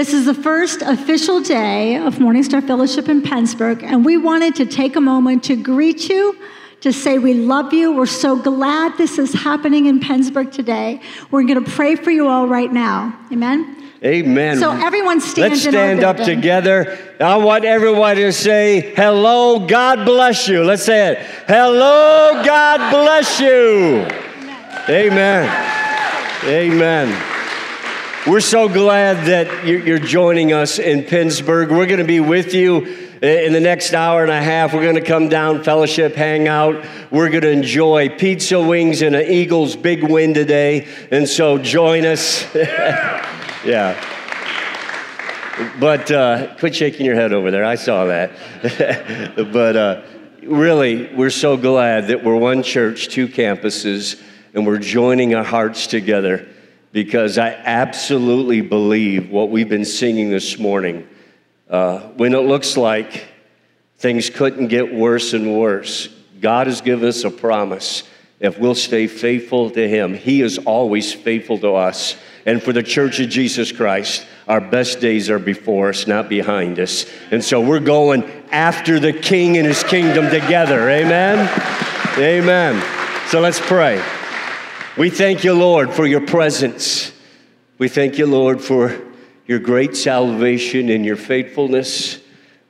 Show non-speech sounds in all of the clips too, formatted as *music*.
This is the first official day of Morningstar Fellowship in Pennsburg, and we wanted to take a moment to greet you, to say we love you. We're so glad this is happening in Pennsburg today. We're going to pray for you all right now. Amen. Amen. So everyone stand Let's stand up building. together. I want everyone to say, Hello, God bless you. Let's say it. Hello, God bless you. Amen. Amen. We're so glad that you're joining us in Pennsburg. We're going to be with you in the next hour and a half. We're going to come down, fellowship, hang out. We're going to enjoy pizza wings and an Eagles big win today. And so join us. *laughs* yeah. But uh, quit shaking your head over there. I saw that. *laughs* but uh, really, we're so glad that we're one church, two campuses, and we're joining our hearts together because I absolutely believe what we've been singing this morning. Uh, when it looks like things couldn't get worse and worse, God has given us a promise. If we'll stay faithful to Him, He is always faithful to us. And for the Church of Jesus Christ, our best days are before us, not behind us. And so we're going after the King and His kingdom together. Amen? Amen. So let's pray. We thank you, Lord, for your presence. We thank you, Lord, for your great salvation and your faithfulness.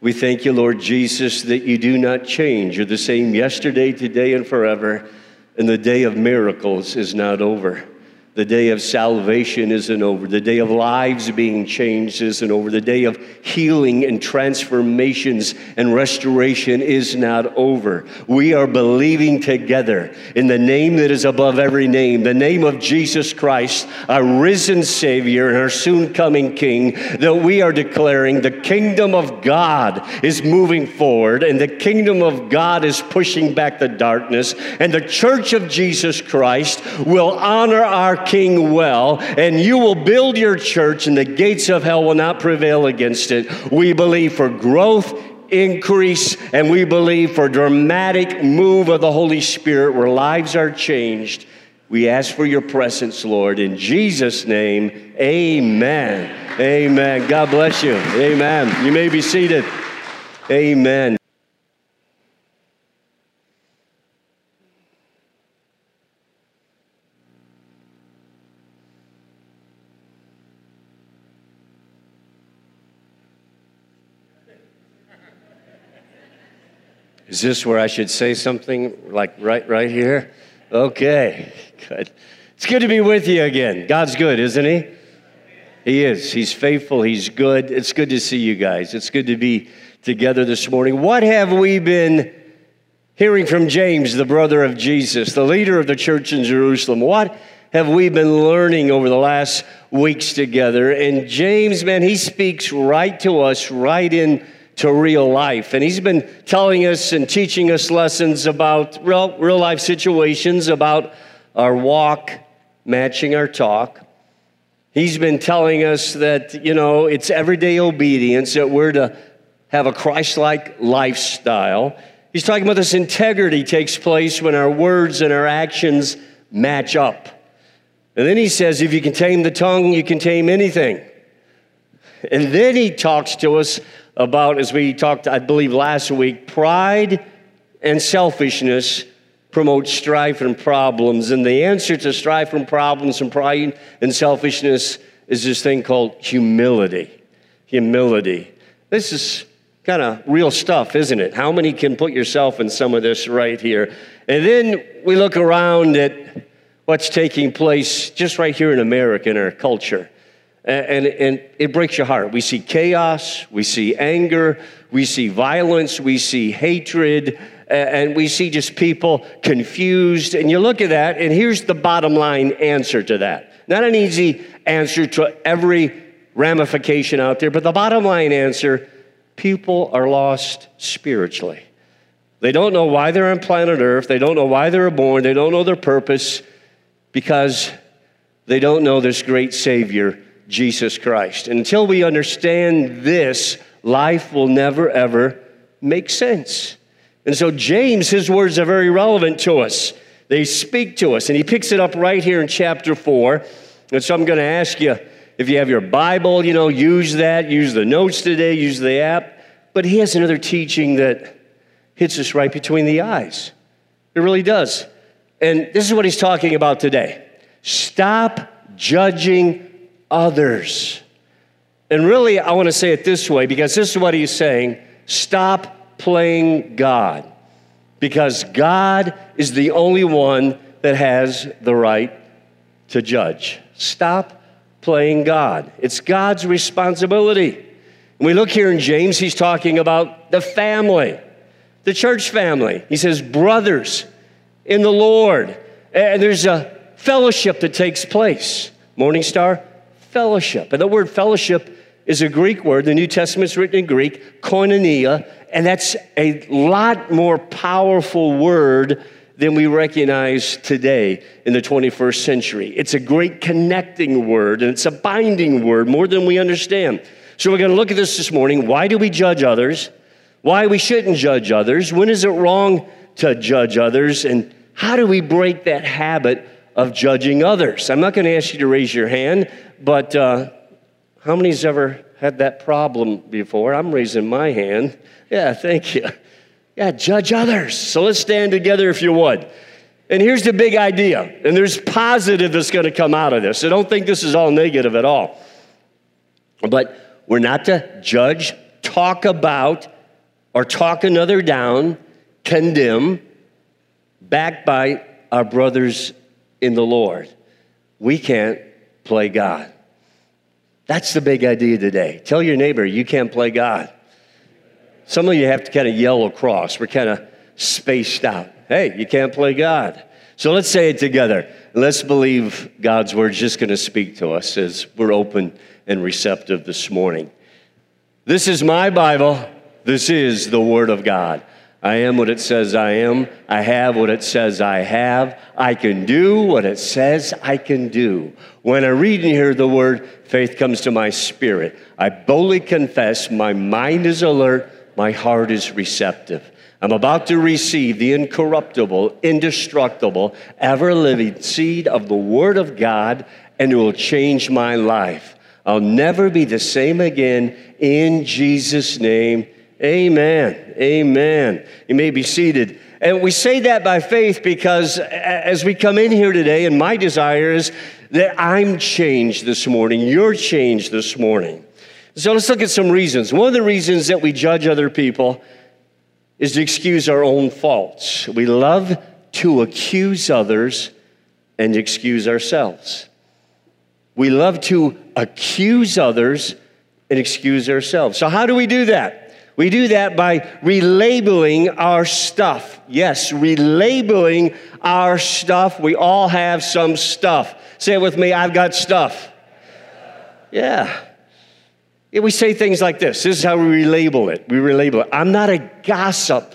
We thank you, Lord Jesus, that you do not change. You're the same yesterday, today, and forever. And the day of miracles is not over. The day of salvation isn't over. The day of lives being changed isn't over. The day of healing and transformations and restoration is not over. We are believing together in the name that is above every name, the name of Jesus Christ, our risen Savior and our soon coming King, that we are declaring the kingdom of God is moving forward and the kingdom of God is pushing back the darkness, and the church of Jesus Christ will honor our King well, and you will build your church, and the gates of hell will not prevail against it. We believe for growth, increase, and we believe for dramatic move of the Holy Spirit where lives are changed. We ask for your presence, Lord. In Jesus' name, amen. Amen. God bless you. Amen. You may be seated. Amen. Is this where I should say something like right right here? Okay. Good. It's good to be with you again. God's good, isn't he? He is. He's faithful. He's good. It's good to see you guys. It's good to be together this morning. What have we been hearing from James, the brother of Jesus, the leader of the church in Jerusalem? What have we been learning over the last weeks together? And James, man, he speaks right to us, right in to real life. And he's been telling us and teaching us lessons about real, real life situations, about our walk matching our talk. He's been telling us that, you know, it's everyday obedience, that we're to have a Christ like lifestyle. He's talking about this integrity takes place when our words and our actions match up. And then he says, if you can tame the tongue, you can tame anything. And then he talks to us about, as we talked, I believe, last week, pride and selfishness promote strife and problems. And the answer to strife and problems and pride and selfishness is this thing called humility. Humility. This is kind of real stuff, isn't it? How many can put yourself in some of this right here? And then we look around at what's taking place just right here in America, in our culture. And, and, it breaks your heart. We see chaos, we see anger, we see violence, we see hatred, and we see just people confused. And you look at that, and here's the bottom line answer to that. Not an easy answer to every ramification out there, but the bottom line answer people are lost spiritually. They don't know why they're on planet Earth, they don't know why they were born, they don't know their purpose because they don't know this great Savior Jesus Christ. And until we understand this, life will never, ever make sense. And so, James, his words are very relevant to us. They speak to us. And he picks it up right here in chapter 4. And so, I'm going to ask you If you have your Bible, you know, use that, use the notes today, use the app. But he has another teaching that hits us right between the eyes. It really does. And this is what he's talking about today. Stop judging others. And really, I want to say it this way because this is what he's saying stop playing God. Because God is the only one that has the right to judge. Stop playing God. It's God's responsibility. When we look here in James, he's talking about the family, the church family. He says, brothers in the Lord. And there's a fellowship that takes place. Morning Star, fellowship. And the word fellowship is a Greek word. The New Testament's written in Greek, koinonia, and that's a lot more powerful word than we recognize today in the 21st century. It's a great connecting word and it's a binding word more than we understand. So we're going to look at this this morning. Why do we judge others? Why we shouldn't judge others? When is it wrong to judge others? And how do we break that habit of judging others? I'm not going to ask you to raise your hand, but uh, how many's ever had that problem before? I'm raising my hand. Yeah, thank you. Yeah, judge others. So let's stand together if you would. And here's the big idea, and there's positive that's going to come out of this. So don't think this is all negative at all. But we're not to judge, talk about, or talk another down, condemn, backbite our brothers in the Lord. We can't play God. That's the big idea today. Tell your neighbor you can't play God. Some of you have to kind of yell across. We're kind of spaced out. Hey, you can't play God. So let's say it together. Let's believe God's word is just going to speak to us as we're open and receptive this morning. This is my Bible. This is the Word of God. I am what it says I am. I have what it says I have. I can do what it says I can do. When I read and hear the word, faith comes to my spirit. I boldly confess my mind is alert my heart is receptive. I'm about to receive the incorruptible, indestructible, ever living seed of the Word of God, and it will change my life. I'll never be the same again in Jesus' name. Amen. Amen. You may be seated. And we say that by faith because as we come in here today, and my desire is that I'm changed this morning, you're changed this morning. So let's look at some reasons. One of the reasons that we judge other people is to excuse our own faults. We love to accuse others and excuse ourselves. We love to accuse others and excuse ourselves. So, how do we do that? We do that by relabeling our stuff. Yes, relabeling our stuff. We all have some stuff. Say it with me I've got stuff. Yeah. Yeah, we say things like this. This is how we relabel it. We relabel it. I'm not a gossip.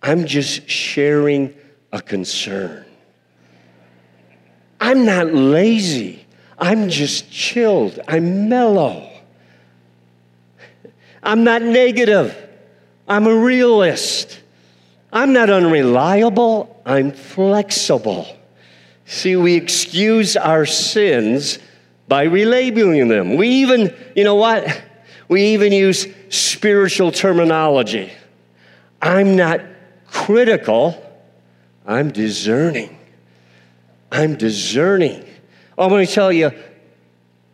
I'm just sharing a concern. I'm not lazy. I'm just chilled. I'm mellow. I'm not negative. I'm a realist. I'm not unreliable. I'm flexible. See, we excuse our sins by relabeling them. We even, you know what? We even use spiritual terminology. I'm not critical, I'm discerning. I'm discerning. Oh, I'm going to tell you,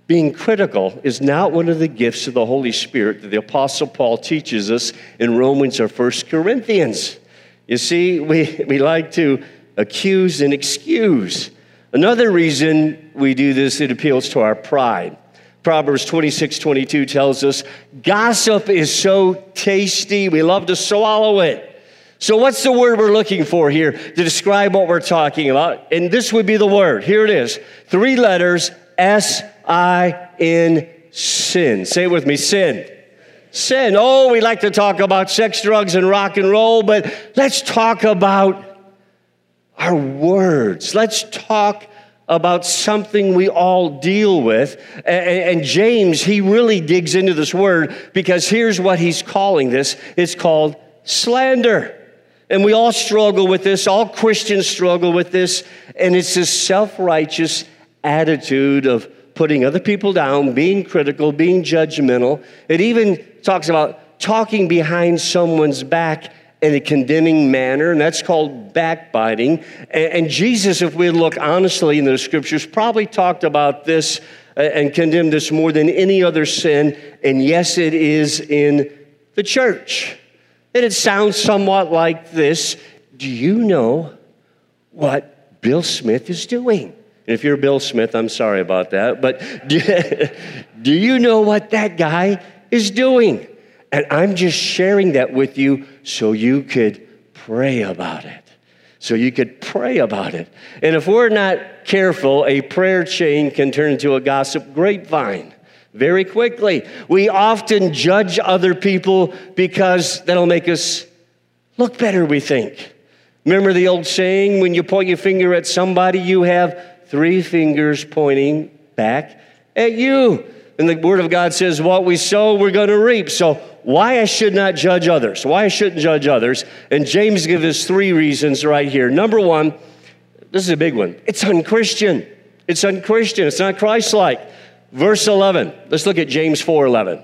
being critical is not one of the gifts of the Holy Spirit that the Apostle Paul teaches us in Romans or First Corinthians. You see, we, we like to accuse and excuse. Another reason we do this, it appeals to our pride. Proverbs 26 22 tells us gossip is so tasty, we love to swallow it. So, what's the word we're looking for here to describe what we're talking about? And this would be the word. Here it is three letters S I N, sin. Say it with me sin. Sin. Oh, we like to talk about sex, drugs, and rock and roll, but let's talk about our words. Let's talk about something we all deal with. And, James, he really digs into this word because here's what he's calling this it's called slander. And we all struggle with this, all Christians struggle with this, and it's this self righteous attitude of putting other people down, being critical, being judgmental. It even talks about talking behind someone's back in a condemning manner, and that's called backbiting. And, Jesus, if we look honestly in the scriptures, probably talked about this uh, and condemned this more than any other sin. And yes, it is in the church. And it sounds somewhat like this Do you know what Bill Smith is doing? If you're Bill Smith, I'm sorry about that, but do, *laughs* do you know what that guy is doing? And I'm just sharing that with you so you could pray about it. So you could pray about it. And if we're not careful, a prayer chain can turn into a gossip grapevine very quickly. We often judge other people because that'll make us look better, we think. Remember the old saying when you point your finger at somebody, you have three fingers pointing back at you. And the Word of God says, What we sow, we're going to reap. So, why I should not judge others, why I shouldn't judge others. And James gives us three reasons right here. Number one, this is a big one it's unchristian. It's unchristian, it's not Christ like. Verse 11, let's look at James 4 11.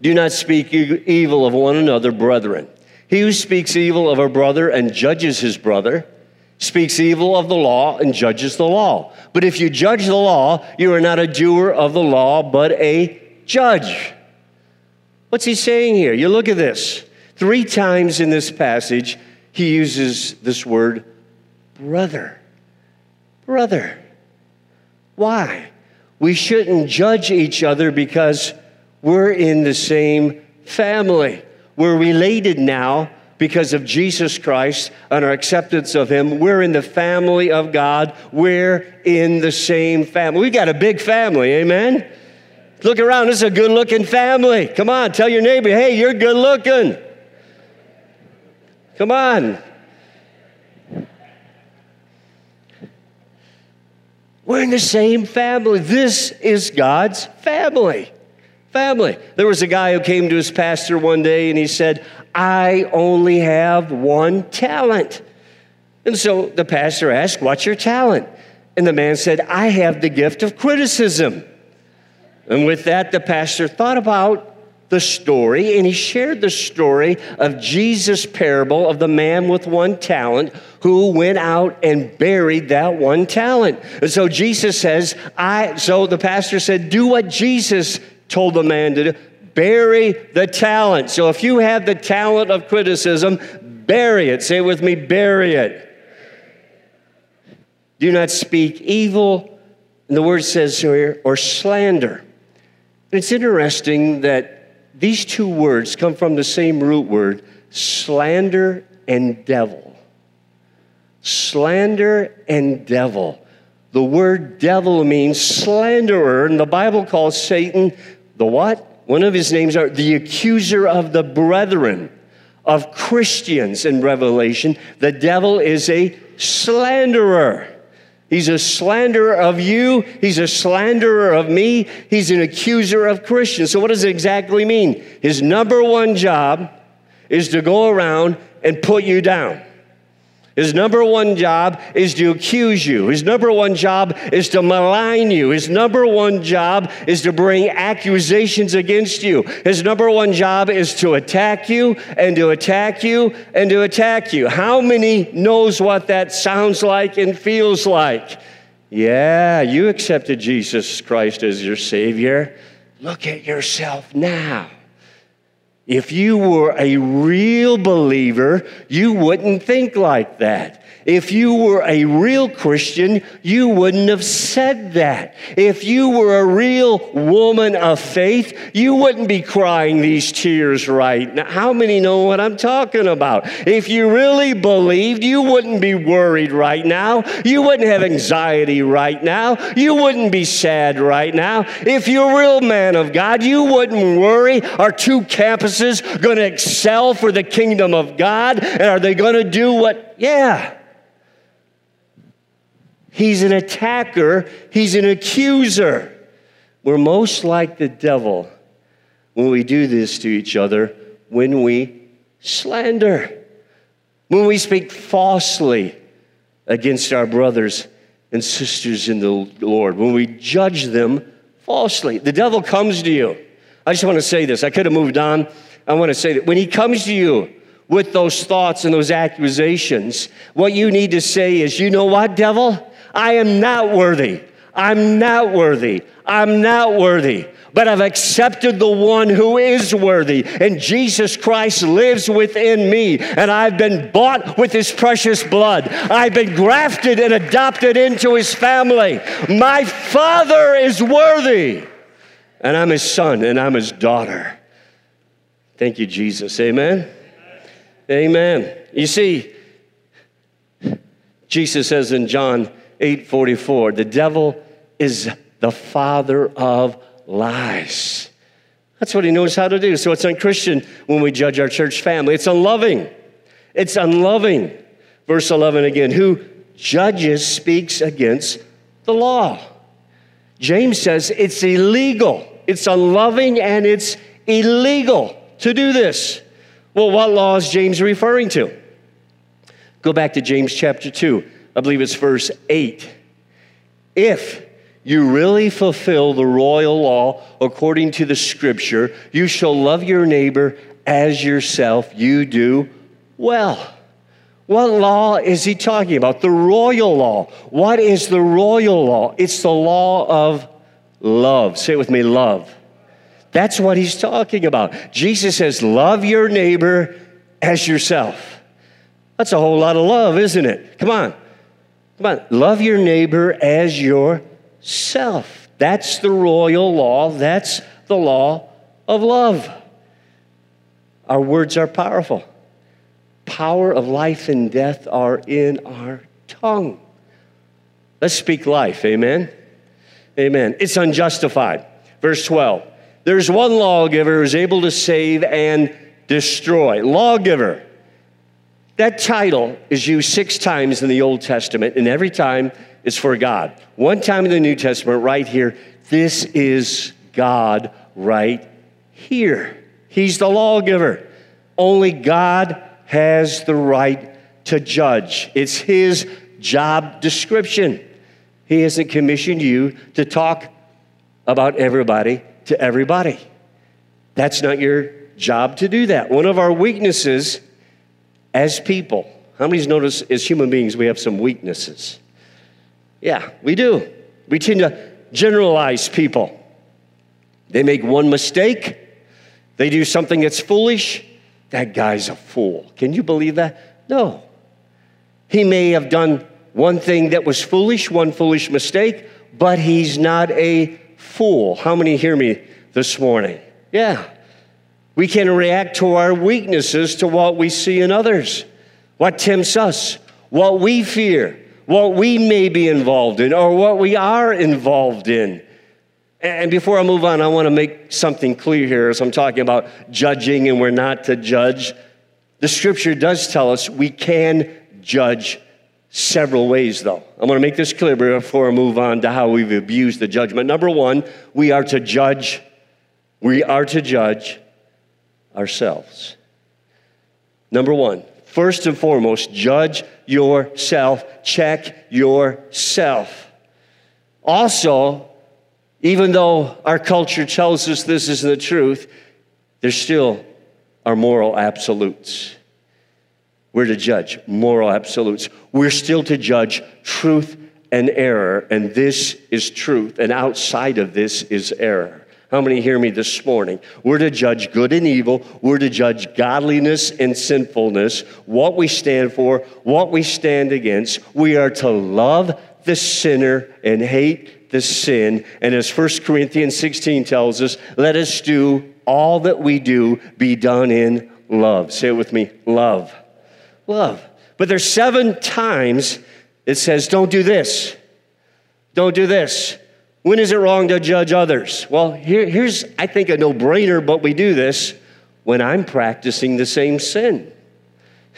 Do not speak evil of one another, brethren. He who speaks evil of a brother and judges his brother speaks evil of the law and judges the law. But if you judge the law, you are not a doer of the law, but a judge. What's he saying here? You look at this. Three times in this passage, he uses this word brother. Brother. Why? We shouldn't judge each other because we're in the same family. We're related now because of Jesus Christ and our acceptance of Him. We're in the family of God. We're in the same family. We got a big family, amen? Look around, this is a good looking family. Come on, tell your neighbor, hey, you're good looking. Come on. We're in the same family. This is God's family. Family. There was a guy who came to his pastor one day and he said, I only have one talent. And so the pastor asked, What's your talent? And the man said, I have the gift of criticism. And with that, the pastor thought about the story, and he shared the story of Jesus' parable of the man with one talent who went out and buried that one talent. And so Jesus says, I, so the pastor said, do what Jesus told the man to do. Bury the talent. So if you have the talent of criticism, bury it. Say it with me, bury it. Do not speak evil, and the word says here, or slander. It's interesting that these two words come from the same root word slander and devil. Slander and devil. The word devil means slanderer, and the Bible calls Satan the what? One of his names are the accuser of the brethren of Christians in Revelation. The devil is a slanderer. He's a slanderer of you. He's a slanderer of me. He's an accuser of Christians. So, what does it exactly mean? His number one job is to go around and put you down. His number one job is to accuse you. His number one job is to malign you. His number one job is to bring accusations against you. His number one job is to attack you and to attack you and to attack you. How many knows what that sounds like and feels like? Yeah, you accepted Jesus Christ as your Savior. Look at yourself now. If you were a real believer, you wouldn't think like that. If you were a real Christian, you wouldn't have said that. If you were a real woman of faith, you wouldn't be crying these tears right now. How many know what I'm talking about? If you really believed, you wouldn't be worried right now. You wouldn't have anxiety right now. You wouldn't be sad right now. If you're a real man of God, you wouldn't worry. Our two campuses going to excel for the kingdom of God? And are they going to do what? Yeah. He's an attacker, he's an accuser. We're most like the devil when we do this to each other, when we slander, when we speak falsely against our brothers and sisters in the Lord, when we judge them falsely. The devil comes to you. I just want to say this. I could have moved on. I want to say that when he comes to you with those thoughts and those accusations, what you need to say is, you know what, devil? I am not worthy. I'm not worthy. I'm not worthy but I've accepted the one who is worthy. And Jesus Christ lives within me. And I've been bought with his precious blood. I've been grafted and adopted into his family. My Father is worthy. And I'm his son and I'm his daughter. Thank you, Jesus. Amen. Amen. You see, Jesus says in John 8 44, the devil is the father of lies. That's what he knows how to do. So it's unchristian when we judge our church family. It's unloving. It's unloving. Verse 11 again who judges speaks against the law. James says it's illegal, it's unloving, and it's illegal to do this. Well, what law is James referring to? Go back to James chapter 2. I believe it's verse 8. If you really fulfill the royal law according to the scripture, you shall love your neighbor as yourself, you do well. What law is he talking about? The royal law. What is the royal law? It's the law of love. Say it with me love. That's what he's talking about. Jesus says, Love your neighbor as yourself. That's a whole lot of love, isn't it? Come on. Come on. Love your neighbor as your self. That's the royal law. That's the law of love. Our words are powerful. Power of life and death are in our tongue. Let's speak life. Amen. Amen. It's unjustified. Verse 12. There's one lawgiver who's able to save and destroy. Lawgiver. That title is used six times in the Old Testament, and every time is for God. One time in the New Testament, right here, this is God right here. He's the lawgiver. Only God has the right to judge. It's His job description. He hasn't commissioned you to talk about everybody to everybody. That's not your job to do that. One of our weaknesses as people, how many's noticed as human beings we have some weaknesses? Yeah, we do. We tend to generalize people. They make one mistake, they do something that's foolish. That guy's a fool. Can you believe that? No. He may have done one thing that was foolish, one foolish mistake, but he's not a fool. How many hear me this morning? Yeah. We can react to our weaknesses to what we see in others, what tempts us, what we fear, what we may be involved in or what we are involved in. And before I move on, I want to make something clear here as I'm talking about judging and we're not to judge. The scripture does tell us we can judge several ways, though. I'm going to make this clear before I move on to how we've abused the judgment. Number one, we are to judge, we are to judge ourselves. Number one, First and foremost, judge yourself, check yourself. Also, even though our culture tells us this isn't the truth, there still are moral absolutes. We're to judge moral absolutes. We're still to judge truth and error, and this is truth, and outside of this is error. How many hear me this morning? We're to judge good and evil. We're to judge godliness and sinfulness, what we stand for, what we stand against. We are to love the sinner and hate the sin. And as 1 Corinthians 16 tells us, let us do all that we do be done in love. Say it with me love. Love. But there's seven times it says, don't do this. Don't do this. When is it wrong to judge others? Well, here, here's, I think, a no brainer, but we do this when I'm practicing the same sin. *laughs*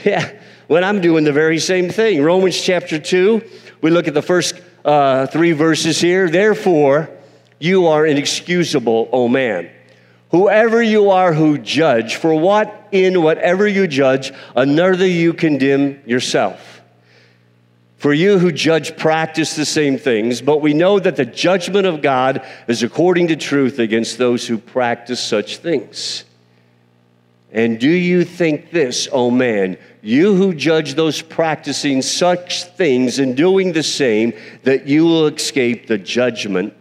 Yeah, when I'm doing the very same thing. Romans chapter 2, we look at the first uh, three verses here. Therefore, you are inexcusable, O man. Whoever you are who judge, for what in whatever you judge, another you condemn yourself. For you who judge practice the same things, but we know that the judgment of God is according to truth against those who practice such things. And do you think this, O oh man, you who judge those practicing such things and doing the same, that you will escape the judgment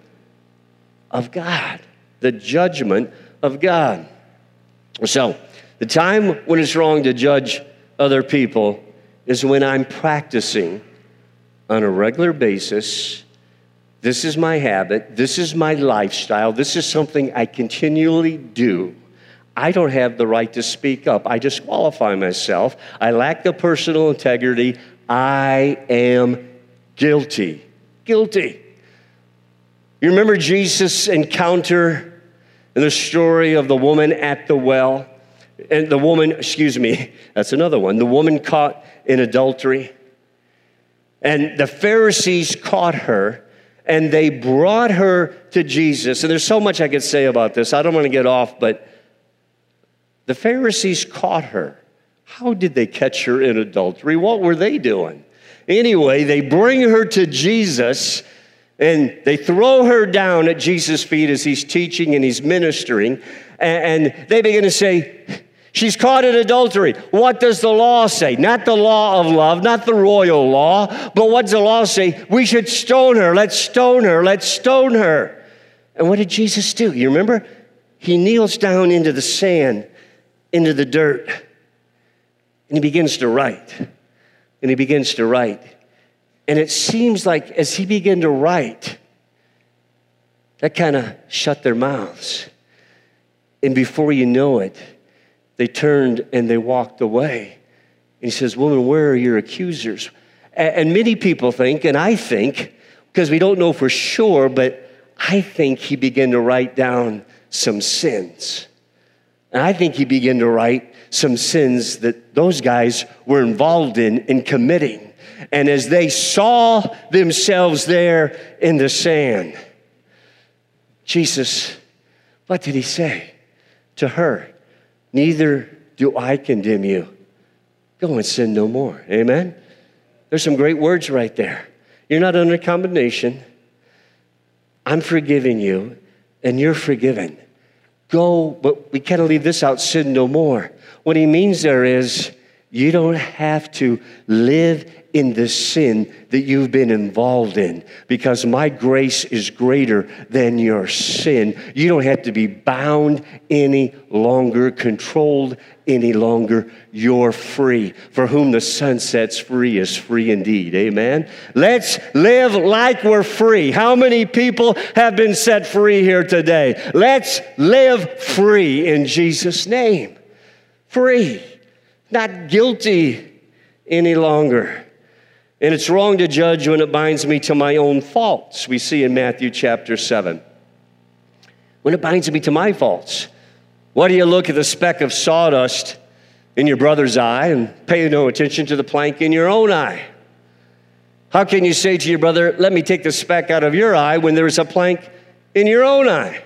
of God? The judgment of God. So, the time when it's wrong to judge other people is when I'm practicing on a regular basis. This is my habit. This is my lifestyle. This is something I continually do. I don't have the right to speak up. I disqualify myself. I lack the personal integrity. I am guilty. Guilty. You remember Jesus' encounter in the story of the woman at the well? And the woman, excuse me, that's another one. The woman caught in adultery. And the Pharisees caught her and they brought her to Jesus. And there's so much I could say about this. I don't want to get off, but the Pharisees caught her. How did they catch her in adultery? What were they doing? Anyway, they bring her to Jesus and they throw her down at Jesus' feet as he's teaching and he's ministering. And they begin to say, She's caught in adultery. What does the law say? Not the law of love, not the royal law, but what does the law say? We should stone her. Let's stone her. Let's stone her. And what did Jesus do? You remember? He kneels down into the sand, into the dirt, and he begins to write. And he begins to write. And it seems like as he began to write, that kind of shut their mouths. And before you know it, they turned and they walked away. And he says, Woman, where are your accusers? And many people think, and I think, because we don't know for sure, but I think he began to write down some sins. And I think he began to write some sins that those guys were involved in in committing. And as they saw themselves there in the sand, Jesus, what did he say to her? Neither do I condemn you. Go and sin no more. Amen? There's some great words right there. You're not under condemnation. I'm forgiving you, and you're forgiven. Go, but we can't leave this out sin no more. What he means there is you don't have to live in the sin that you've been involved in because my grace is greater than your sin. You don't have to be bound any longer, controlled any longer. You're free. For whom the son sets free is free indeed. Amen. Let's live like we're free. How many people have been set free here today? Let's live free in Jesus' name. Free, not guilty any longer. And it's wrong to judge when it binds me to my own faults, we see in Matthew chapter 7. When it binds me to my faults, why do you look at the speck of sawdust in your brother's eye and pay no attention to the plank in your own eye? How can you say to your brother, Let me take the speck out of your eye when there's a plank in your own eye?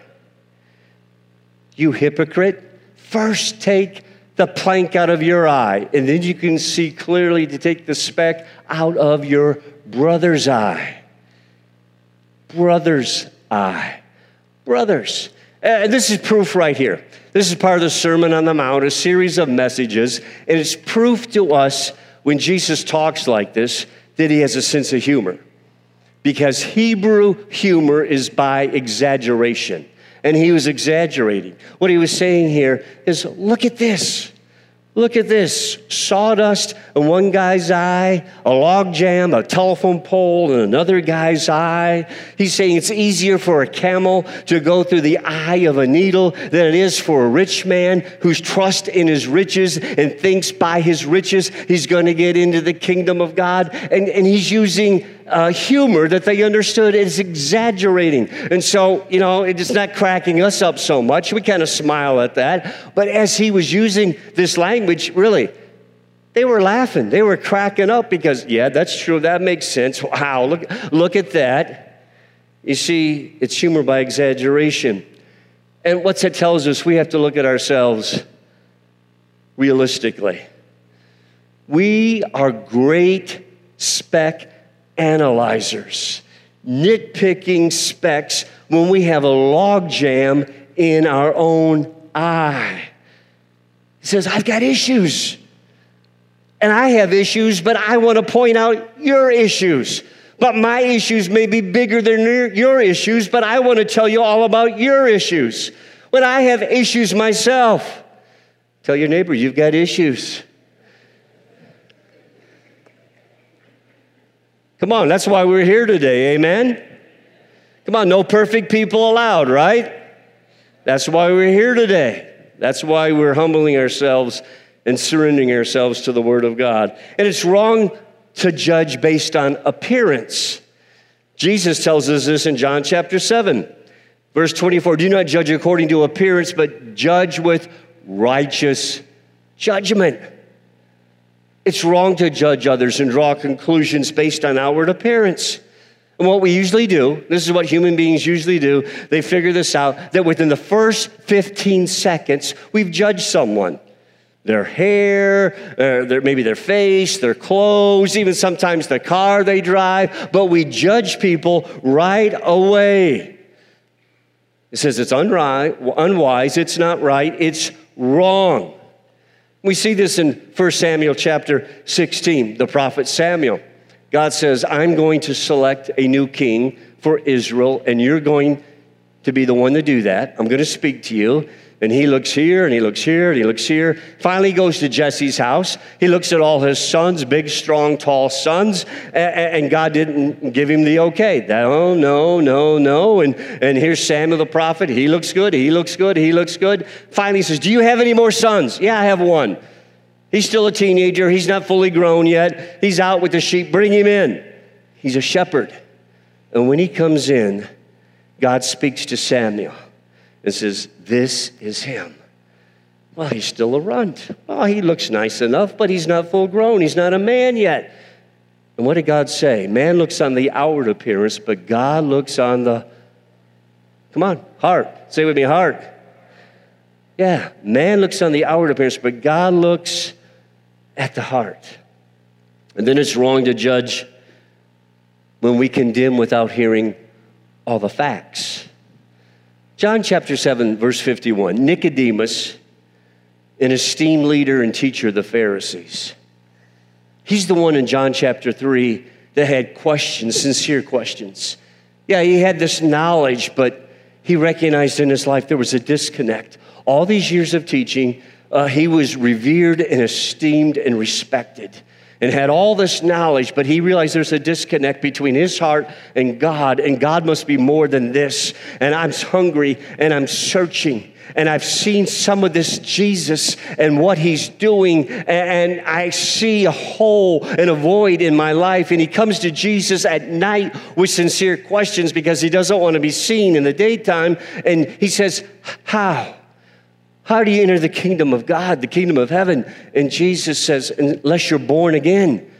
You hypocrite, first take the plank out of your eye, and then you can see clearly to take the speck out of your brother's eye. Brother's eye. Brothers. Uh, and this is proof right here. This is part of the Sermon on the Mount, a series of messages, and it's proof to us when Jesus talks like this that he has a sense of humor. Because Hebrew humor is by exaggeration and he was exaggerating. What he was saying here is look at this. Look at this sawdust in one guy's eye, a log jam, a telephone pole in another guy's eye. He's saying it's easier for a camel to go through the eye of a needle than it is for a rich man whose trust in his riches and thinks by his riches he's going to get into the kingdom of God. And, and he's using uh, humor that they understood is exaggerating. And so, you know, it's not cracking us up so much. We kind of smile at that. But as he was using this language, really, they were laughing. They were cracking up because, yeah, that's true. That makes sense. Wow, look, look at that. You see, it's humor by exaggeration. And what's that tells us? We have to look at ourselves realistically. We are great speck analyzers, nitpicking specks when we have a logjam in our own eye. He says, I've got issues. And I have issues, but I want to point out your issues. But my issues may be bigger than your issues, but I want to tell you all about your issues. When I have issues myself, tell your neighbor you've got issues. Come on, that's why we're here today, amen? Come on, no perfect people allowed, right? That's why we're here today. That's why we're humbling ourselves and surrendering ourselves to the Word of God. And it's wrong to judge based on appearance. Jesus tells us this in John chapter 7, verse 24 Do not judge according to appearance, but judge with righteous judgment. It's wrong to judge others and draw conclusions based on outward appearance. And what we usually do, this is what human beings usually do, they figure this out that within the first 15 seconds, we've judged someone. Their hair, uh, their, maybe their face, their clothes, even sometimes the car they drive, but we judge people right away. It says it's unwise, it's not right, it's wrong. We see this in 1 Samuel chapter 16, the prophet Samuel. God says, I'm going to select a new king for Israel, and you're going to be the one to do that. I'm going to speak to you. And he looks here and he looks here and he looks here. Finally, he goes to Jesse's house. He looks at all his sons, big, strong, tall sons, and, God didn't give him the okay. No, no, no, no. And, and here's Samuel the prophet. He looks good. He looks good. He looks good. Finally, he says, Do you have any more sons? Yeah, I have one. He's still a teenager. He's not fully grown yet. He's out with the sheep. Bring him in. He's a shepherd. And when he comes in, God speaks to Samuel and says, This is him. Well, he's still a runt. Well, he looks nice enough, but he's not full grown. He's not a man yet. And what did God say? Man looks on the outward appearance, but God looks on the, come on, heart. Say with me, heart. Yeah, man looks on the outward appearance, but God looks at the heart. And then it's wrong to judge when we condemn without hearing all the facts. John chapter 7, verse 51 Nicodemus, an esteemed leader and teacher of the Pharisees. He's the one in John chapter 3 that had questions, sincere questions. Yeah, he had this knowledge, but he recognized in his life there was a disconnect. All these years of teaching, uh, he was revered and esteemed and respected and had all this knowledge, but he realized there's a disconnect between his heart and God, and God must be more than this. And I'm hungry and I'm searching. And I've seen some of this Jesus and what he's doing, and I see a hole and a void in my life. And he comes to Jesus at night with sincere questions because he doesn't want to be seen in the daytime. And he says, How? How do you enter the kingdom of God, the kingdom of heaven? And Jesus says, unless you're born again.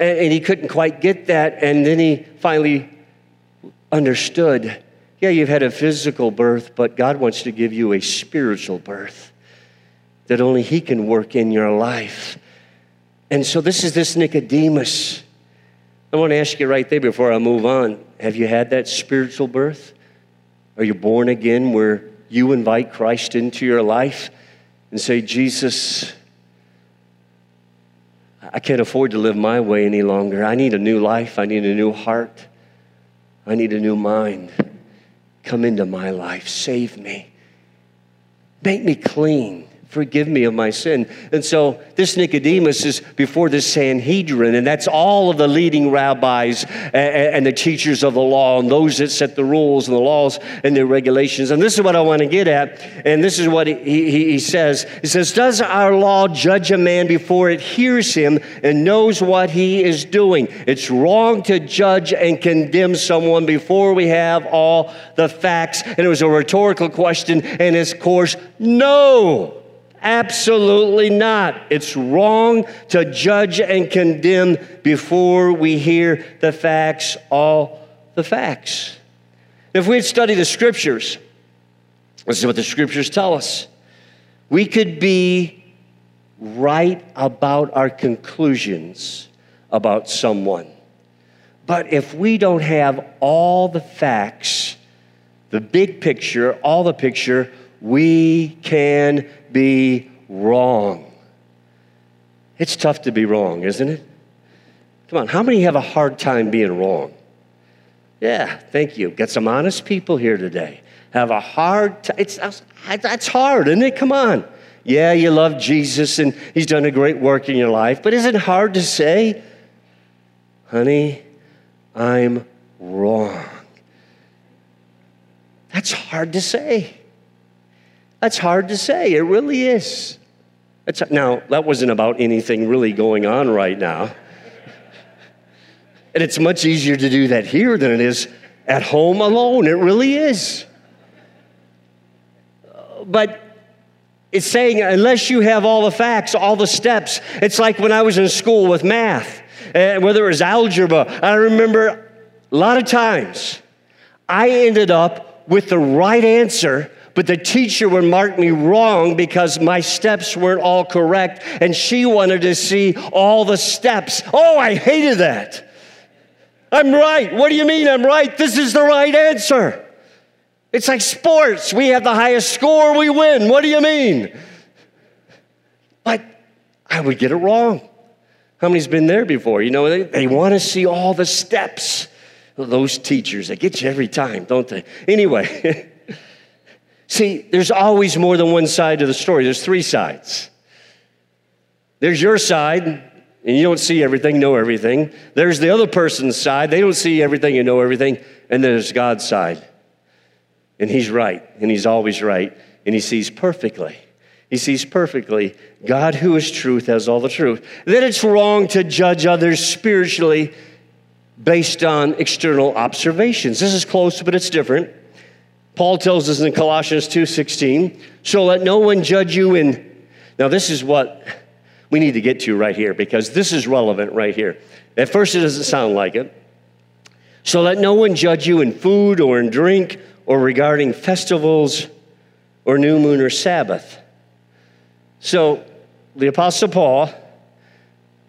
And, and he couldn't quite get that. And then he finally understood yeah, you've had a physical birth, but God wants to give you a spiritual birth that only He can work in your life. And so this is this Nicodemus. I want to ask you right there before I move on have you had that spiritual birth? Are you born again where you invite Christ into your life and say, Jesus, I can't afford to live my way any longer. I need a new life. I need a new heart. I need a new mind. Come into my life. Save me. Make me clean forgive me of my sin. And so this Nicodemus is before the Sanhedrin, and that's all of the leading rabbis and, the teachers of the law, and those that set the rules and the laws and the regulations. And this is what I want to get at, and this is what he, he, he says. He says, Does our law judge a man before it hears him and knows what he is doing? It's wrong to judge and condemn someone before we have all the facts. And it was a rhetorical question, and his course, no. Absolutely not. It's wrong to judge and condemn before we hear the facts, all the facts. If we had studied the scriptures, this is what the scriptures tell us. We could be right about our conclusions about someone. But if we don't have all the facts, the big picture, all the picture, we can be wrong. It's tough to be wrong, isn't it? Come on, how many have a hard time being wrong? Yeah, thank you. Got some honest people here today. Have a hard time. It's, that's hard, isn't it? Come on. Yeah, you love Jesus and he's done a great work in your life, but is it hard to say, honey, I'm wrong? That's hard to say. That's hard to say. It really is. It's, now, that wasn't about anything really going on right now. And it's much easier to do that here than it is at home alone. It really is. But it's saying, unless you have all the facts, all the steps, it's like when I was in school with math, uh, whether it was algebra. I remember a lot of times I ended up with the right answer, but the teacher would mark me wrong because my steps weren't all correct, and she wanted to see all the steps. Oh, I hated that. I'm right. What do you mean I'm right? This is the right answer. It's like sports. We have the highest score, we win. What do you mean? But I would get it wrong. How many's been there before? You know, they, they want to see all the steps. Those teachers, they get you every time, don't they? Anyway, *laughs* see, there's always more than one side to the story. There's three sides. There's your side, and you don't see everything, know everything. There's the other person's side. They don't see everything and know everything. And then there's God's side. And he's right, and he's always right, and he sees perfectly. He sees perfectly. God, who is truth, has all the truth. Then it's wrong to judge others spiritually based on external observations. This is close, but it's different. Paul tells us in Colossians 2:16, "So let no one judge you in." Now this is what we need to get to right here because this is relevant right here. At first it doesn't sound like it. So let no one judge you in food or in drink or regarding festivals or new moon or Sabbath. So the Apostle Paul,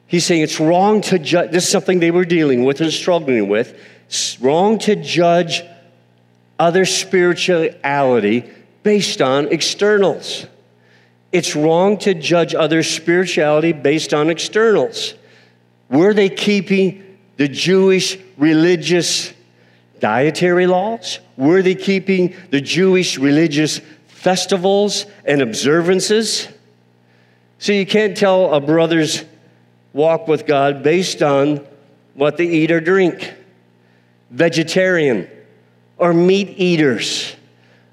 he's saying it's wrong to judge. This is something they were dealing with and struggling with. It's wrong to judge other spirituality based on externals. It's wrong to judge other spirituality based on externals. Were they keeping the Jewish religious dietary laws? Were they keeping the Jewish religious festivals and observances? So you can't tell a brother's walk with God based on what they eat or drink. Vegetarian or meat eaters.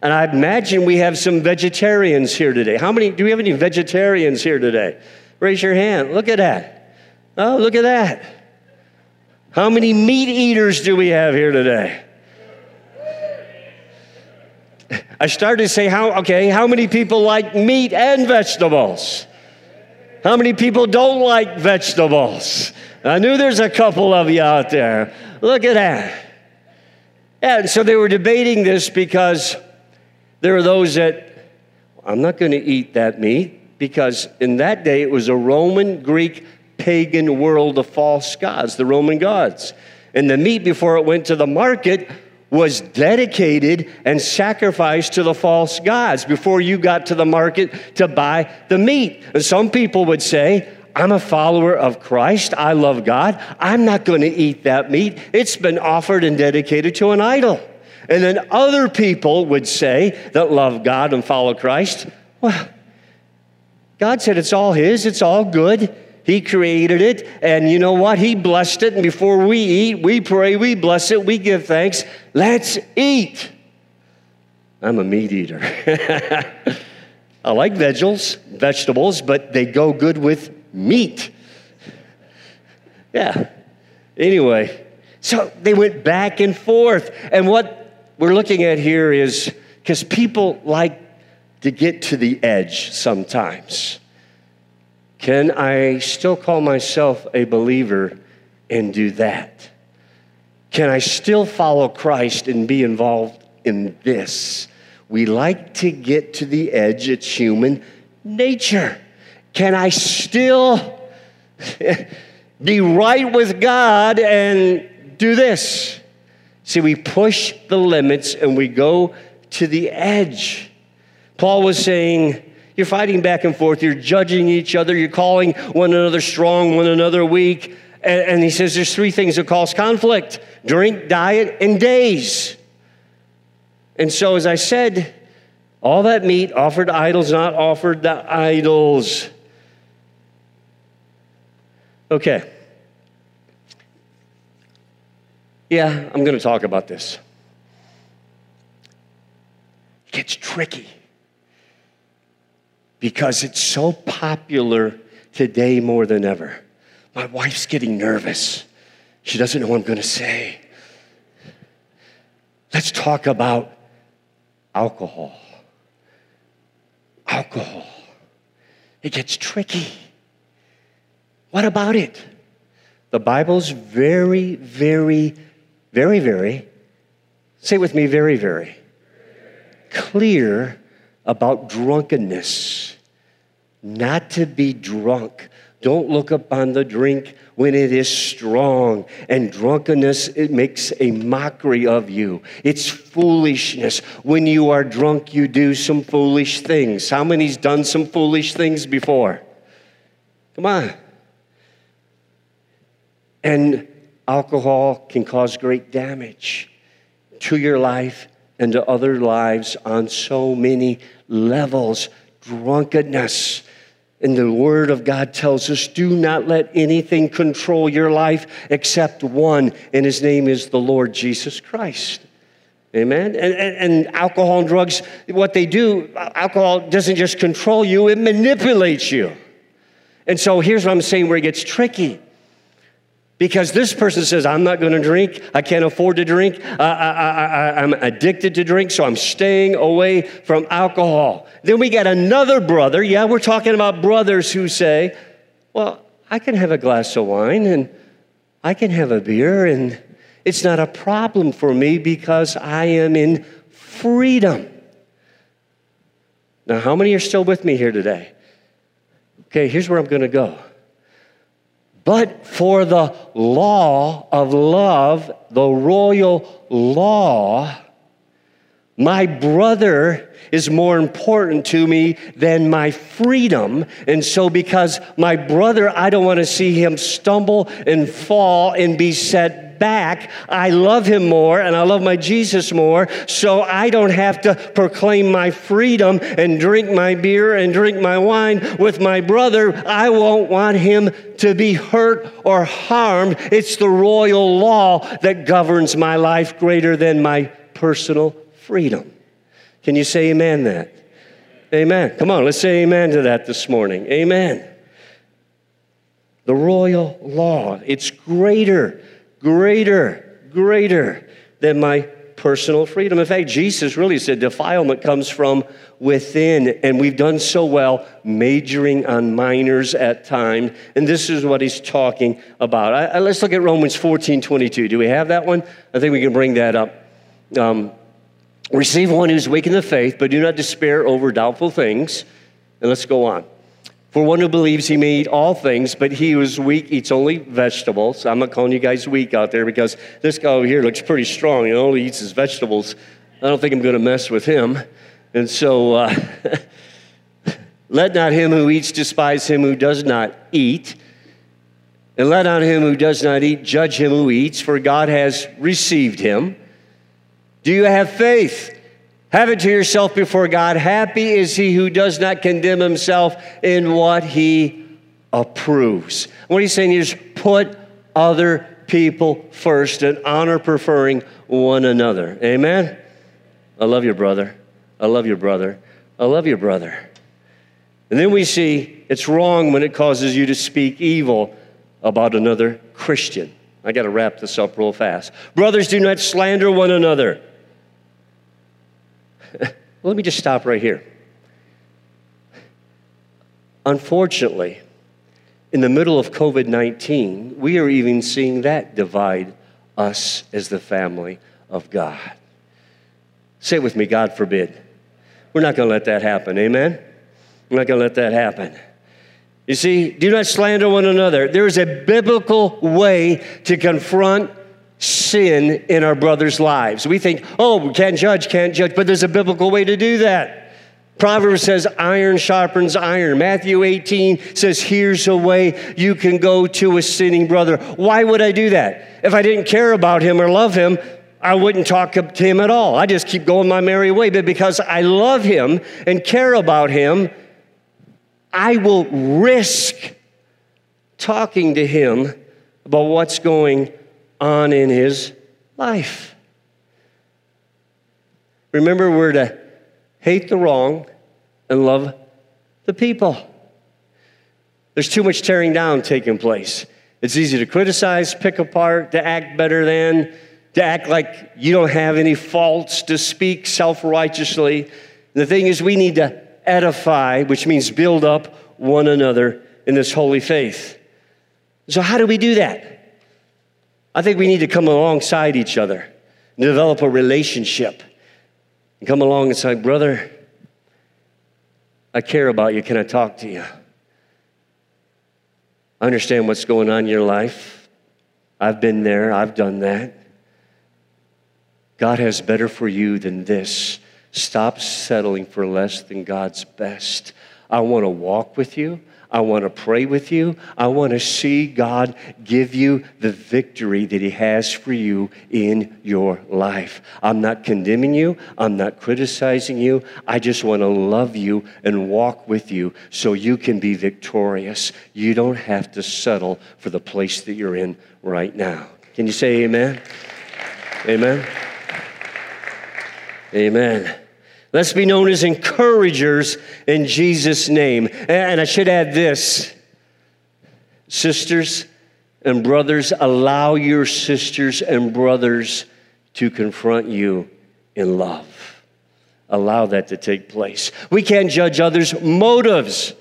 And I imagine we have some vegetarians here today. How many, do we have any vegetarians here today? Raise your hand. Look at that. Oh, look at that. How many meat eaters do we have here today? I started to say, how, okay, how many people like meat and vegetables? How many people don't like vegetables? I knew there's a couple of you out there. Look at that. And so they were debating this because there are those that, I'm not going to eat that meat because in that day it was a Roman, Greek, pagan world of false gods, the Roman gods. And the meat before it went to the market was dedicated and sacrificed to the false gods before you got to the market to buy the meat. And some people would say, I'm a follower of Christ. I love God. I'm not going to eat that meat. It's been offered and dedicated to an idol. And then other people would say that love God and follow Christ, well, God said it's all His, it's all good. He created it, and you know what? He blessed it. And before we eat, we pray, we bless it, we give thanks. Let's eat. I'm a meat eater. *laughs* I like vegetables, vegetables, but they go good with meat. Yeah. Anyway, so they went back and forth. And what we're looking at here is because people like to get to the edge sometimes. Can I still call myself a believer and do that? Can I still follow Christ and be involved in this? We like to get to the edge, it's human nature. Can I still be right with God and do this. See, we push the limits and we go to the edge. Paul was saying, You're fighting back and forth, you're judging each other, you're calling one another strong, one another weak. And, and he says there's three things that cause conflict drink, diet, and days. And so, as I said, all that meat offered idols, not offered the idols. Okay. Yeah, I'm going to talk about this. It gets tricky because it's so popular today more than ever. My wife's getting nervous. She doesn't know what I'm going to say. Let's talk about alcohol. Alcohol. It gets tricky. What about it? The Bible's very, very, very, very, say with me, very, very clear about drunkenness. Not to be drunk. Don't look upon the drink when it is strong. And drunkenness, it makes a mockery of you. It's foolishness. When you are drunk, you do some foolish things. How many's done some foolish things before? Come on. And alcohol can cause great damage to your life and to other lives on so many levels. Drunkenness. And the Word of God tells us do not let anything control your life except one, and His name is the Lord Jesus Christ. Amen. And, and, and, alcohol and drugs, what they do, alcohol doesn't just control you, it manipulates you. And so here's what I'm saying where it gets tricky. Because this person says, I'm not going to drink. I can't afford to drink. I, am addicted to drink, so I'm staying away from alcohol. Then we got another brother. Yeah, we're talking about brothers who say, Well, I can have a glass of wine and I can have a beer, and it's not a problem for me because I am in freedom. Now, how many are still with me here today? Okay, here's where I'm going to go. But for the law of love, the royal law, my brother is more important to me than my freedom. And so, because my brother, I don't want to see him stumble and fall and be set back. I love him more and I love my Jesus more, so I don't have to proclaim my freedom and drink my beer and drink my wine with my brother. I won't want him to be hurt or harmed. It's the royal law that governs my life greater than my personal freedom. Can you say amen that? Amen. Come on, let's say amen to that this morning. Amen. The royal law, it's greater greater, greater than my personal freedom. In fact, Jesus really said defilement comes from within, and we've done so well majoring on minors at times, and this is what he's talking about. I, I, let's look at Romans 14 22. Do we have that one? I think we can bring that up. Um, Receive one who's weak in the faith, but do not despair over doubtful things. And let's go on. For one who believes he may eat all things, but he who is weak eats only vegetables. I'm not calling you guys weak out there because this guy over here looks pretty strong and only eats his vegetables. I don't think I'm going to mess with him. And so, uh, *laughs* let not him who eats despise him who does not eat. And let not him who does not eat judge him who eats, for God has received him. Do you have faith? Have it to yourself before God. Happy is he who does not condemn himself in what he approves. What he's saying is put other people first and honor preferring one another. Amen? I love your brother. I love your brother. I love your brother. And then we see it's wrong when it causes you to speak evil about another Christian. I got to wrap this up real fast. Brothers, do not slander one another. *laughs* Let me just stop right here. Unfortunately, in the middle of COVID 19, we are even seeing that divide us as the family of God. Say it with me God forbid. We're not going to let that happen. Amen? We're not going to let that happen. You see, do not slander one another. There is a biblical way to confront sin in our brothers' lives. We think, oh, we can't judge, can't judge, but there's a biblical way to do that. Proverbs says, iron sharpens iron. Matthew 18 says, here's a way you can go to a sinning brother. Why would I do that? If I didn't care about him or love him, I wouldn't talk to him at all. I just keep going my merry way. But because I love him and care about him, I will risk talking to him about what's going on in his life. Remember, we're to hate the wrong, and love the people. There's too much tearing down taking place. It's easy to criticize, pick apart, to act better than, to act like you don't have any faults, to speak self righteously. The thing is, we need to edify, which means build up one another in this holy faith. So, how do we do that? I think we need to come alongside each other and develop a relationship and come along and say, Brother, I care about you. Can I talk to you? I understand what's going on in your life. I've been there, I've done that. God has better for you than this. Stop settling for less than God's best. I want to walk with you. I want to pray with you. I want to see God give you the victory that He has for you in your life. I'm not condemning you, I'm not criticizing you. I just want to love you and walk with you so you can be victorious. You don't have to settle for the place that you're in right now. Can you say amen? Amen. Amen. Let's be known as encouragers in Jesus' name. And I should add this sisters and brothers, allow your sisters and brothers to confront you in love. Allow that to take place. We can't judge others' motives.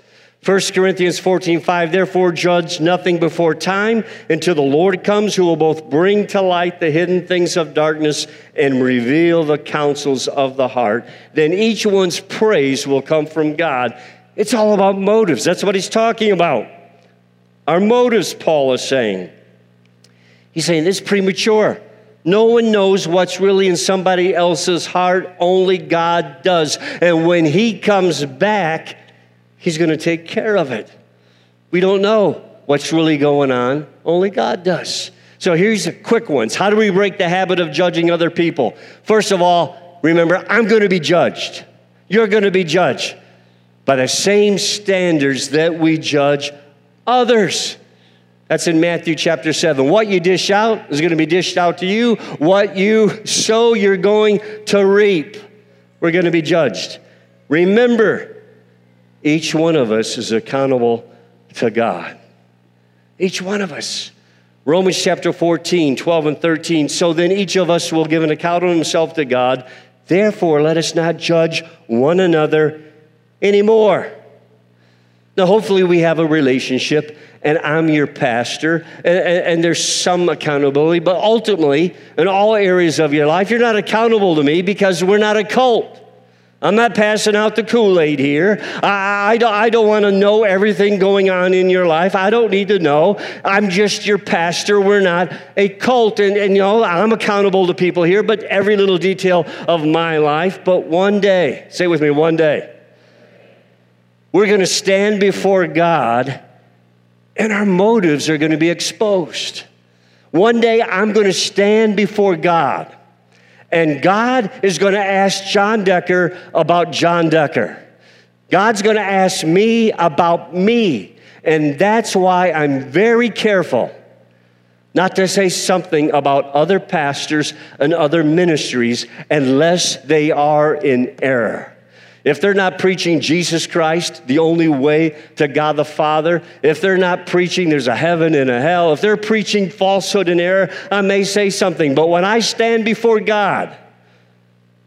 1 Corinthians 14, 5, therefore judge nothing before time until the Lord comes, who will both bring to light the hidden things of darkness and reveal the counsels of the heart. Then each one's praise will come from God. It's all about motives. That's what he's talking about. Our motives, Paul is saying. He's saying this premature. No one knows what's really in somebody else's heart, only God does. And when he comes back, He's going to take care of it. We don't know what's really going on, only God does. So here's the quick ones. How do we break the habit of judging other people? First of all, remember, I'm going to be judged. You're going to be judged by the same standards that we judge others. That's in Matthew chapter 7. What you dish out is going to be dished out to you. What you sow, you're going to reap. We're going to be judged. Remember, each one of us is accountable to God. Each one of us. Romans chapter 14, 12 and 13. So then each of us will give an account of himself to God. Therefore, let us not judge one another anymore. Now, hopefully, we have a relationship, and I'm your pastor, and, and, and, there's some accountability, but ultimately, in all areas of your life, you're not accountable to me because we're not a cult. I'm not passing out the Kool Aid here. I, I, don't, I don't want to know everything going on in your life. I don't need to know. I'm just your pastor. We're not a cult. And, and, you know, I'm accountable to people here, but every little detail of my life. But one day, say with me, one day, we're going to stand before God and our motives are going to be exposed. One day, I'm going to stand before God and God is going to ask John Decker about John Decker. God's going to ask me about me. And that's why I'm very careful not to say something about other pastors and other ministries unless they are in error. If they're not preaching Jesus Christ, the only way to God the Father, if they're not preaching there's a heaven and a hell, if they're preaching falsehood and error, I may say something. But when I stand before God,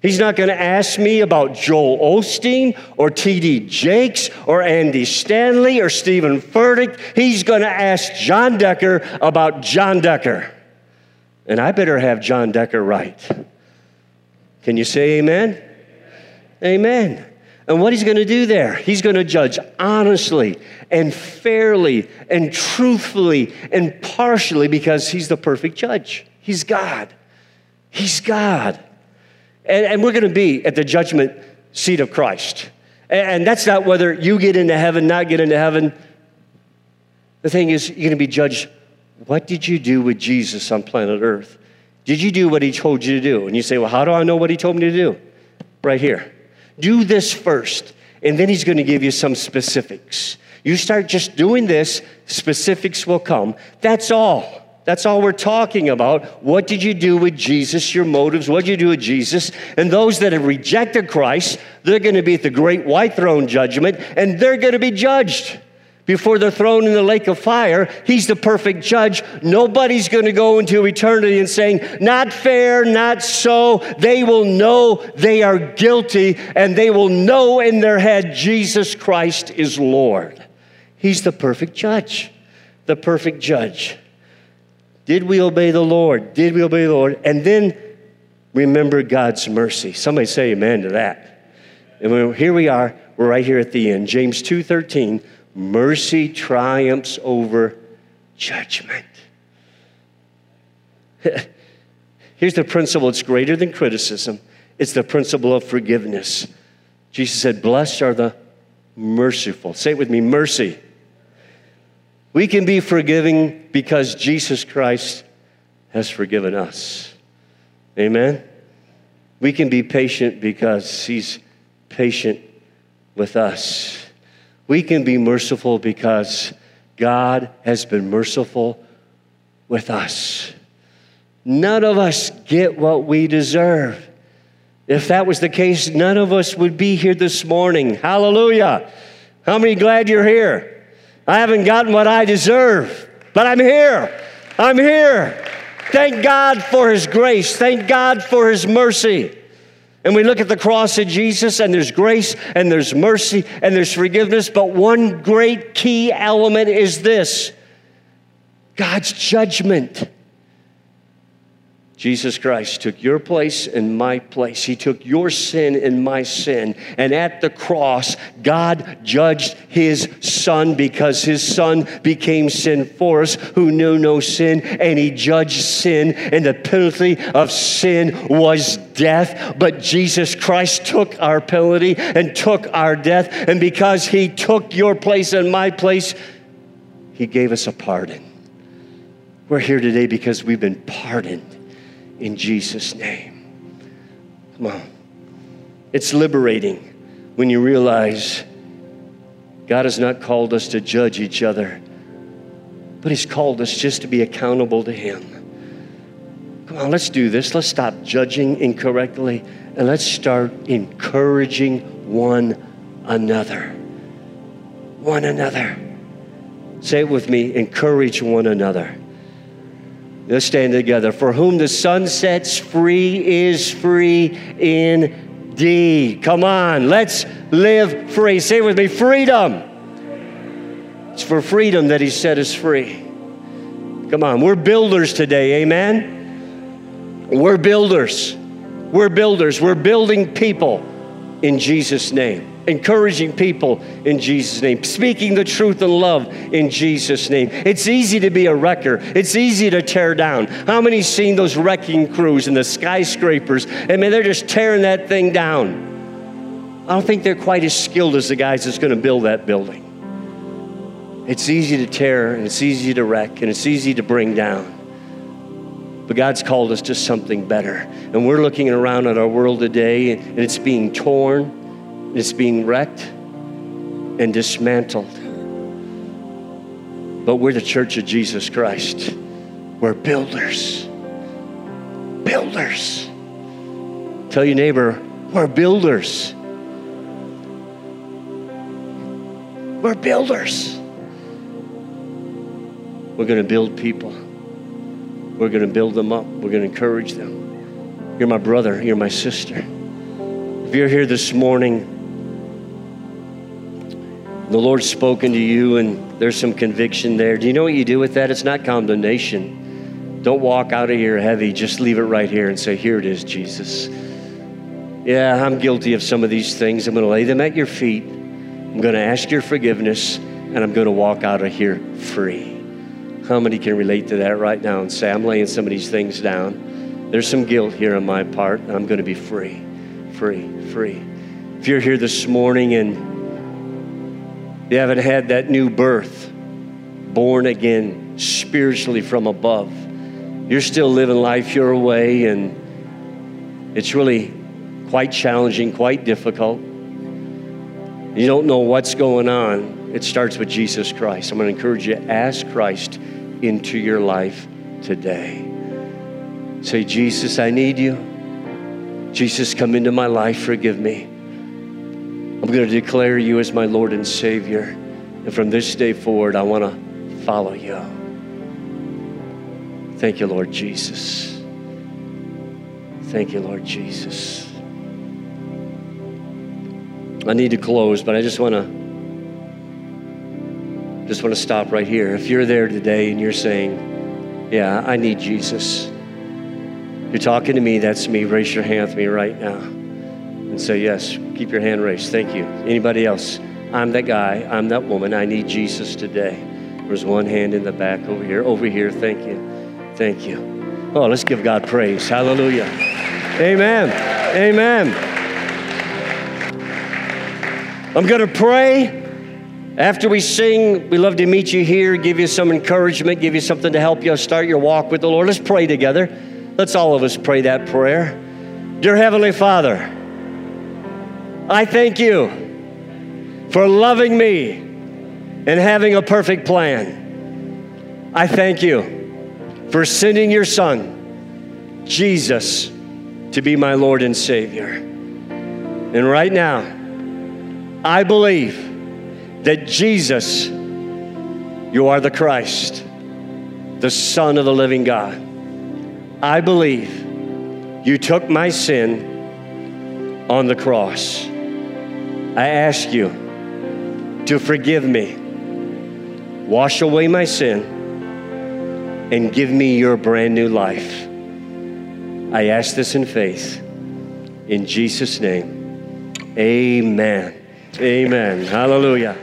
He's not going to ask me about Joel Osteen or T.D. Jakes or Andy Stanley or Steven Furtick. He's going to ask John Decker about John Decker. And I better have John Decker right. Can you say amen? Amen. And what he's going to do there, he's going to judge honestly and fairly and truthfully and partially because he's the perfect judge. He's God. He's God. And, and we're going to be at the judgment seat of Christ. And, and that's not whether you get into heaven, not get into heaven. The thing is, you're going to be judged. What did you do with Jesus on planet Earth? Did you do what he told you to do? And you say, Well, how do I know what he told me to do? Right here. Do this first, and then he's going to give you some specifics. You start just doing this, specifics will come. That's all. That's all we're talking about. What did you do with Jesus? Your motives. What did you do with Jesus? And those that have rejected Christ, they're going to be at the great white throne judgment, and they're going to be judged before they're thrown in the lake of fire. He's the perfect judge. Nobody's going to go into eternity and saying, not fair, not so. They will know they are guilty and they will know in their head Jesus Christ is Lord. He's the perfect judge. The perfect judge. Did we obey the Lord? Did we obey the Lord? And then remember God's mercy. Somebody say amen to that. And here we are. We're right here at the end. James 2:13 mercy triumphs over judgment. *laughs* Here's the principle it's greater than criticism, it's the principle of forgiveness. Jesus said, Blessed are the merciful. Say it with me mercy. We can be forgiving because Jesus Christ has forgiven us. Amen? We can be patient because He's patient with us. We can be merciful because God has been merciful with us. None of us get what we deserve. If that was the case, none of us would be here this morning. Hallelujah. How many glad you're here? I haven't gotten what I deserve, but I'm here. I'm here. Thank God for His grace. Thank God for His mercy. And we look at the cross of Jesus, and there's grace, and there's mercy, and there's forgiveness. But one great key element is this God's judgment. Jesus Christ took your place and my place. He took your sin and my sin. And at the cross, God judged his son because his son became sin for us who knew no sin. And he judged sin, and the penalty of sin was death. But Jesus Christ took our penalty and took our death. And because he took your place and my place, he gave us a pardon. We're here today because we've been pardoned in Jesus' name. Come on. It's liberating when you realize God has not called us to judge each other, but He's called us just to be accountable to Him. Come on, let's do this. Let's stop judging incorrectly and let's start encouraging one another. One another. Say it with me encourage one another. Let's stand together. For whom the son sets free is free indeed. Come on, let's live free. Say with me freedom. It's for freedom that He set us free. Come on, we're builders today, amen? We're builders. We're builders. We're building people in Jesus' name encouraging people in Jesus' name, speaking the truth in love in Jesus' name. It's easy to be a wrecker, it's easy to tear down. How many seen those wrecking crews and the skyscrapers? I mean, they're just tearing that thing down. I don't think they're quite as skilled as the guys that's going to build that building. It's easy to tear, and it's easy to wreck, and it's easy to bring down. But God's called us to something better. And we're looking around at our world today, and it's being torn, is being wrecked and dismantled. But we're the church of Jesus Christ. We're builders. Builders. Tell your neighbor, we're builders. We're builders. We're going to build people. We're going to build them up. We're going to encourage them. You're my brother. You're my sister. If you're here this morning, the Lord's spoken to you and there's some conviction there. Do you know what you do with that? It's not condemnation. Don't walk out of here heavy. Just leave it right here and say, Here it is, Jesus. Yeah, I'm guilty of some of these things. I'm going to lay them at your feet. I'm going to ask your forgiveness and I'm going to walk out of here free. How many can relate to that right now and say, I'm laying some of these things down? There's some guilt here on my part, I'm going to be free, free, free. If you're here this morning and you haven't had that new birth, born again spiritually from above, you're still living life your way, and it's really quite challenging, quite difficult. You don't know what's going on. It starts with Jesus Christ. I'm going to encourage you ask Christ into your life today. Say, Jesus, I need you. Jesus, come into my life, forgive me. Going to declare you as my Lord and Savior. And from this day forward, I want to follow you. Thank you, Lord Jesus. Thank you, Lord Jesus. I need to close, but I just want to just want to stop right here. If you're there today and you're saying, "Yeah, I need Jesus." You're talking to me, that's me. Raise your hand with me right now. And say, "Yes." Keep your hand raised. Thank you. Anybody else? I'm that guy. I'm that woman. I need Jesus today. There's one hand in the back over here. Over here. Thank you. Thank you. Oh, let's give God praise. Hallelujah. Amen. Amen. I'm going to pray. After we sing, we love to meet you here, give you some encouragement, give you something to help you start your walk with the Lord. Let's pray together. Let's all of us pray that prayer. Dear Heavenly Father, I thank you for loving me and having a perfect plan. I thank you for sending your Son, Jesus, to be my Lord and Savior. And right now, I believe that Jesus, you are the Christ, the Son of the living God. I believe you took my sin on the cross. I ask you to forgive me, wash away my sin, and give me your brand new life. I ask this in faith. In Jesus' name, amen. Amen. Hallelujah.